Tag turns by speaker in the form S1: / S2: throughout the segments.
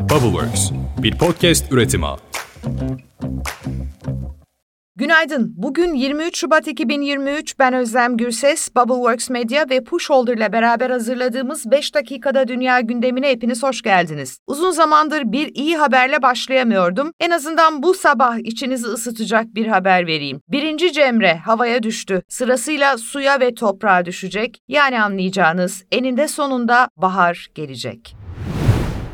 S1: Bubbleworks, bir podcast üretimi.
S2: Günaydın. Bugün 23 Şubat 2023. Ben Özlem Gürses, Bubbleworks Media ve Pushholder ile beraber hazırladığımız 5 dakikada dünya gündemine hepiniz hoş geldiniz. Uzun zamandır bir iyi haberle başlayamıyordum. En azından bu sabah içinizi ısıtacak bir haber vereyim. Birinci Cemre havaya düştü. Sırasıyla suya ve toprağa düşecek. Yani anlayacağınız eninde sonunda bahar gelecek.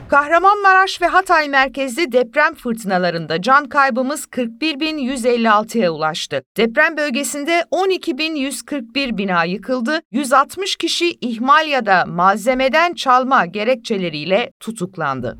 S2: Kahramanmaraş ve Hatay merkezli deprem fırtınalarında can kaybımız 41.156'ya ulaştı. Deprem bölgesinde 12.141 bina yıkıldı, 160 kişi ihmal ya da malzemeden çalma gerekçeleriyle tutuklandı.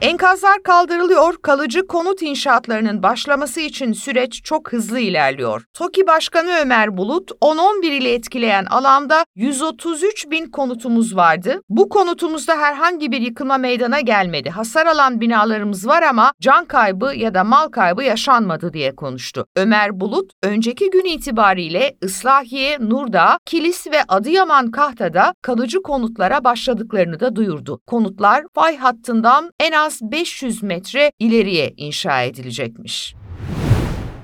S2: Enkazlar kaldırılıyor, kalıcı konut inşaatlarının başlaması için süreç çok hızlı ilerliyor. TOKİ Başkanı Ömer Bulut, 10-11 ile etkileyen alanda 133 bin konutumuz vardı. Bu konutumuzda herhangi bir yıkılma meydana gelmedi. Hasar alan binalarımız var ama can kaybı ya da mal kaybı yaşanmadı diye konuştu. Ömer Bulut, önceki gün itibariyle Islahiye, Nurdağ, Kilis ve Adıyaman Kahta'da kalıcı konutlara başladıklarını da duyurdu. Konutlar fay hattından en az az 500 metre ileriye inşa edilecekmiş.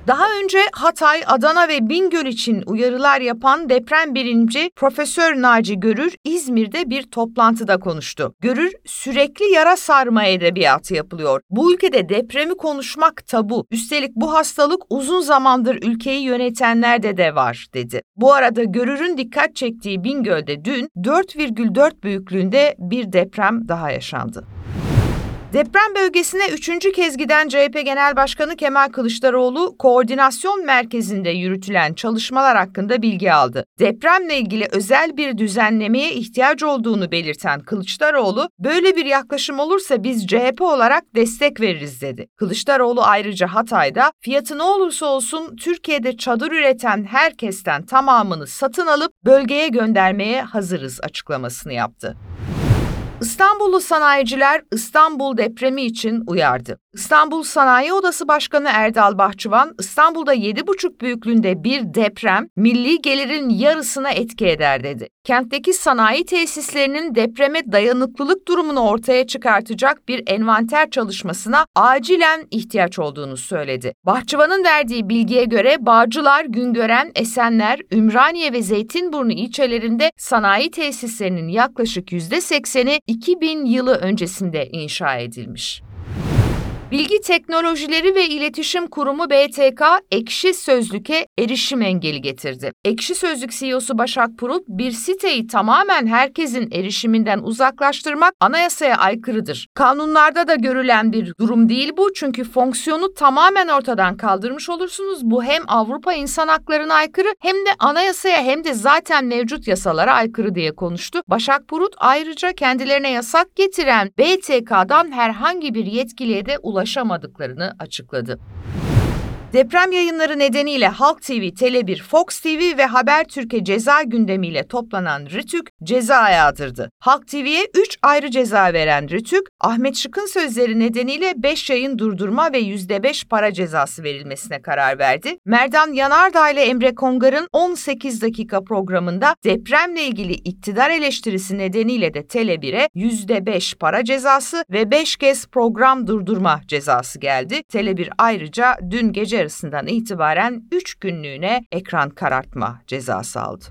S2: Daha önce Hatay, Adana ve Bingöl için uyarılar yapan deprem bilimci Profesör Naci Görür İzmir'de bir toplantıda konuştu. Görür sürekli yara sarma edebiyatı yapılıyor. Bu ülkede depremi konuşmak tabu. Üstelik bu hastalık uzun zamandır ülkeyi yönetenlerde de var dedi. Bu arada Görür'ün dikkat çektiği Bingöl'de dün 4,4 büyüklüğünde bir deprem daha yaşandı. Deprem bölgesine üçüncü kez giden CHP Genel Başkanı Kemal Kılıçdaroğlu, koordinasyon merkezinde yürütülen çalışmalar hakkında bilgi aldı. Depremle ilgili özel bir düzenlemeye ihtiyaç olduğunu belirten Kılıçdaroğlu, böyle bir yaklaşım olursa biz CHP olarak destek veririz dedi. Kılıçdaroğlu ayrıca Hatay'da fiyatı ne olursa olsun Türkiye'de çadır üreten herkesten tamamını satın alıp bölgeye göndermeye hazırız açıklamasını yaptı. İstanbullu sanayiciler İstanbul depremi için uyardı. İstanbul Sanayi Odası Başkanı Erdal Bahçıvan, İstanbul'da 7,5 büyüklüğünde bir deprem milli gelirin yarısına etki eder dedi. Kentteki sanayi tesislerinin depreme dayanıklılık durumunu ortaya çıkartacak bir envanter çalışmasına acilen ihtiyaç olduğunu söyledi. Bahçıvan'ın verdiği bilgiye göre Bağcılar, Güngören, Esenler, Ümraniye ve Zeytinburnu ilçelerinde sanayi tesislerinin yaklaşık %80'i 2000 yılı öncesinde inşa edilmiş. Bilgi Teknolojileri ve İletişim Kurumu BTK, Ekşi Sözlük'e erişim engeli getirdi. Ekşi Sözlük CEO'su Başak Purut, bir siteyi tamamen herkesin erişiminden uzaklaştırmak anayasaya aykırıdır. Kanunlarda da görülen bir durum değil bu çünkü fonksiyonu tamamen ortadan kaldırmış olursunuz. Bu hem Avrupa İnsan Hakları'na aykırı hem de anayasaya hem de zaten mevcut yasalara aykırı diye konuştu. Başak Purut ayrıca kendilerine yasak getiren BTK'dan herhangi bir yetkiliye de ulaşamadı ulaşamadıklarını açıkladı. Deprem yayınları nedeniyle Halk TV, Tele1, Fox TV ve Habertürk'e ceza gündemiyle toplanan Rütük ceza yağdırdı. Halk TV'ye 3 ayrı ceza veren Rütük, Ahmet Şık'ın sözleri nedeniyle 5 yayın durdurma ve %5 para cezası verilmesine karar verdi. Merdan Yanardağ ile Emre Kongar'ın 18 dakika programında depremle ilgili iktidar eleştirisi nedeniyle de Tele1'e %5 para cezası ve 5 kez program durdurma cezası geldi. Tele1 ayrıca dün gece yarısından itibaren 3 günlüğüne ekran karartma cezası aldı.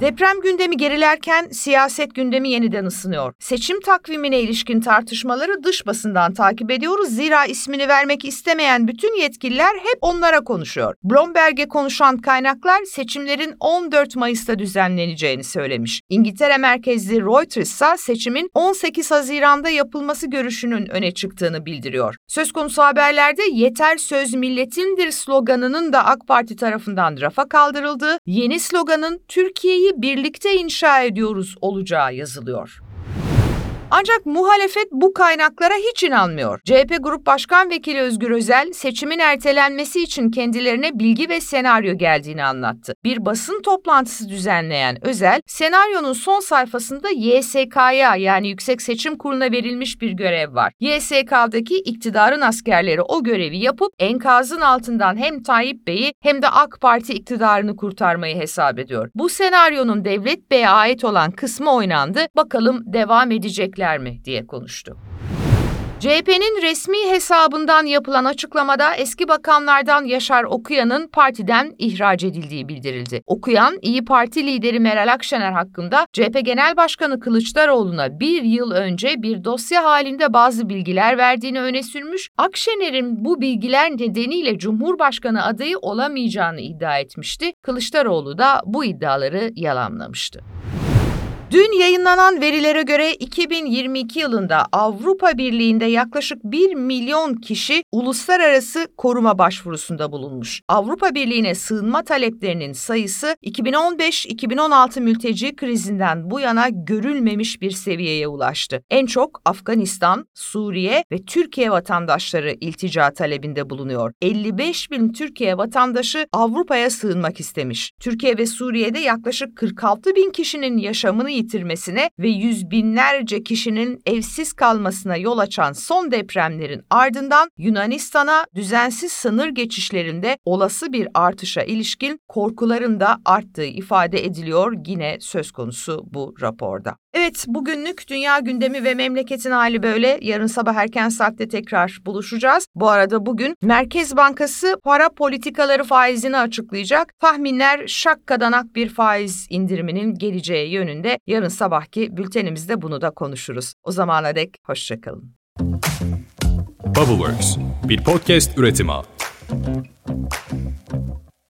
S2: Deprem gündemi gerilerken siyaset gündemi yeniden ısınıyor. Seçim takvimine ilişkin tartışmaları dış basından takip ediyoruz. Zira ismini vermek istemeyen bütün yetkililer hep onlara konuşuyor. Bloomberg'e konuşan kaynaklar seçimlerin 14 Mayıs'ta düzenleneceğini söylemiş. İngiltere merkezli Reuters ise seçimin 18 Haziran'da yapılması görüşünün öne çıktığını bildiriyor. Söz konusu haberlerde yeter söz milletindir sloganının da AK Parti tarafından rafa kaldırıldığı, yeni sloganın Türkiye'yi birlikte inşa ediyoruz olacağı yazılıyor. Ancak muhalefet bu kaynaklara hiç inanmıyor. CHP Grup Başkan Vekili Özgür Özel seçimin ertelenmesi için kendilerine bilgi ve senaryo geldiğini anlattı. Bir basın toplantısı düzenleyen Özel, senaryonun son sayfasında YSK'ya yani Yüksek Seçim Kurulu'na verilmiş bir görev var. YSK'daki iktidarın askerleri o görevi yapıp enkazın altından hem Tayyip Bey'i hem de AK Parti iktidarını kurtarmayı hesap ediyor. Bu senaryonun Devlet Bey'e ait olan kısmı oynandı. Bakalım devam edecekler edecekler mi diye konuştu. CHP'nin resmi hesabından yapılan açıklamada eski bakanlardan Yaşar Okuyan'ın partiden ihraç edildiği bildirildi. Okuyan, İyi Parti lideri Meral Akşener hakkında CHP Genel Başkanı Kılıçdaroğlu'na bir yıl önce bir dosya halinde bazı bilgiler verdiğini öne sürmüş, Akşener'in bu bilgiler nedeniyle Cumhurbaşkanı adayı olamayacağını iddia etmişti. Kılıçdaroğlu da bu iddiaları yalanlamıştı. Dün yayınlanan verilere göre 2022 yılında Avrupa Birliği'nde yaklaşık 1 milyon kişi uluslararası koruma başvurusunda bulunmuş. Avrupa Birliği'ne sığınma taleplerinin sayısı 2015-2016 mülteci krizinden bu yana görülmemiş bir seviyeye ulaştı. En çok Afganistan, Suriye ve Türkiye vatandaşları iltica talebinde bulunuyor. 55 bin Türkiye vatandaşı Avrupa'ya sığınmak istemiş. Türkiye ve Suriye'de yaklaşık 46 bin kişinin yaşamını yitirmesine ve yüz binlerce kişinin evsiz kalmasına yol açan son depremlerin ardından Yunanistan'a düzensiz sınır geçişlerinde olası bir artışa ilişkin korkuların da arttığı ifade ediliyor yine söz konusu bu raporda. Evet bugünlük dünya gündemi ve memleketin hali böyle. Yarın sabah erken saatte tekrar buluşacağız. Bu arada bugün Merkez Bankası para politikaları faizini açıklayacak. Tahminler şakkadanak bir faiz indiriminin geleceği yönünde. Yarın sabahki bültenimizde bunu da konuşuruz. O zamana dek hoşçakalın.
S1: Bubbleworks bir podcast üretimi.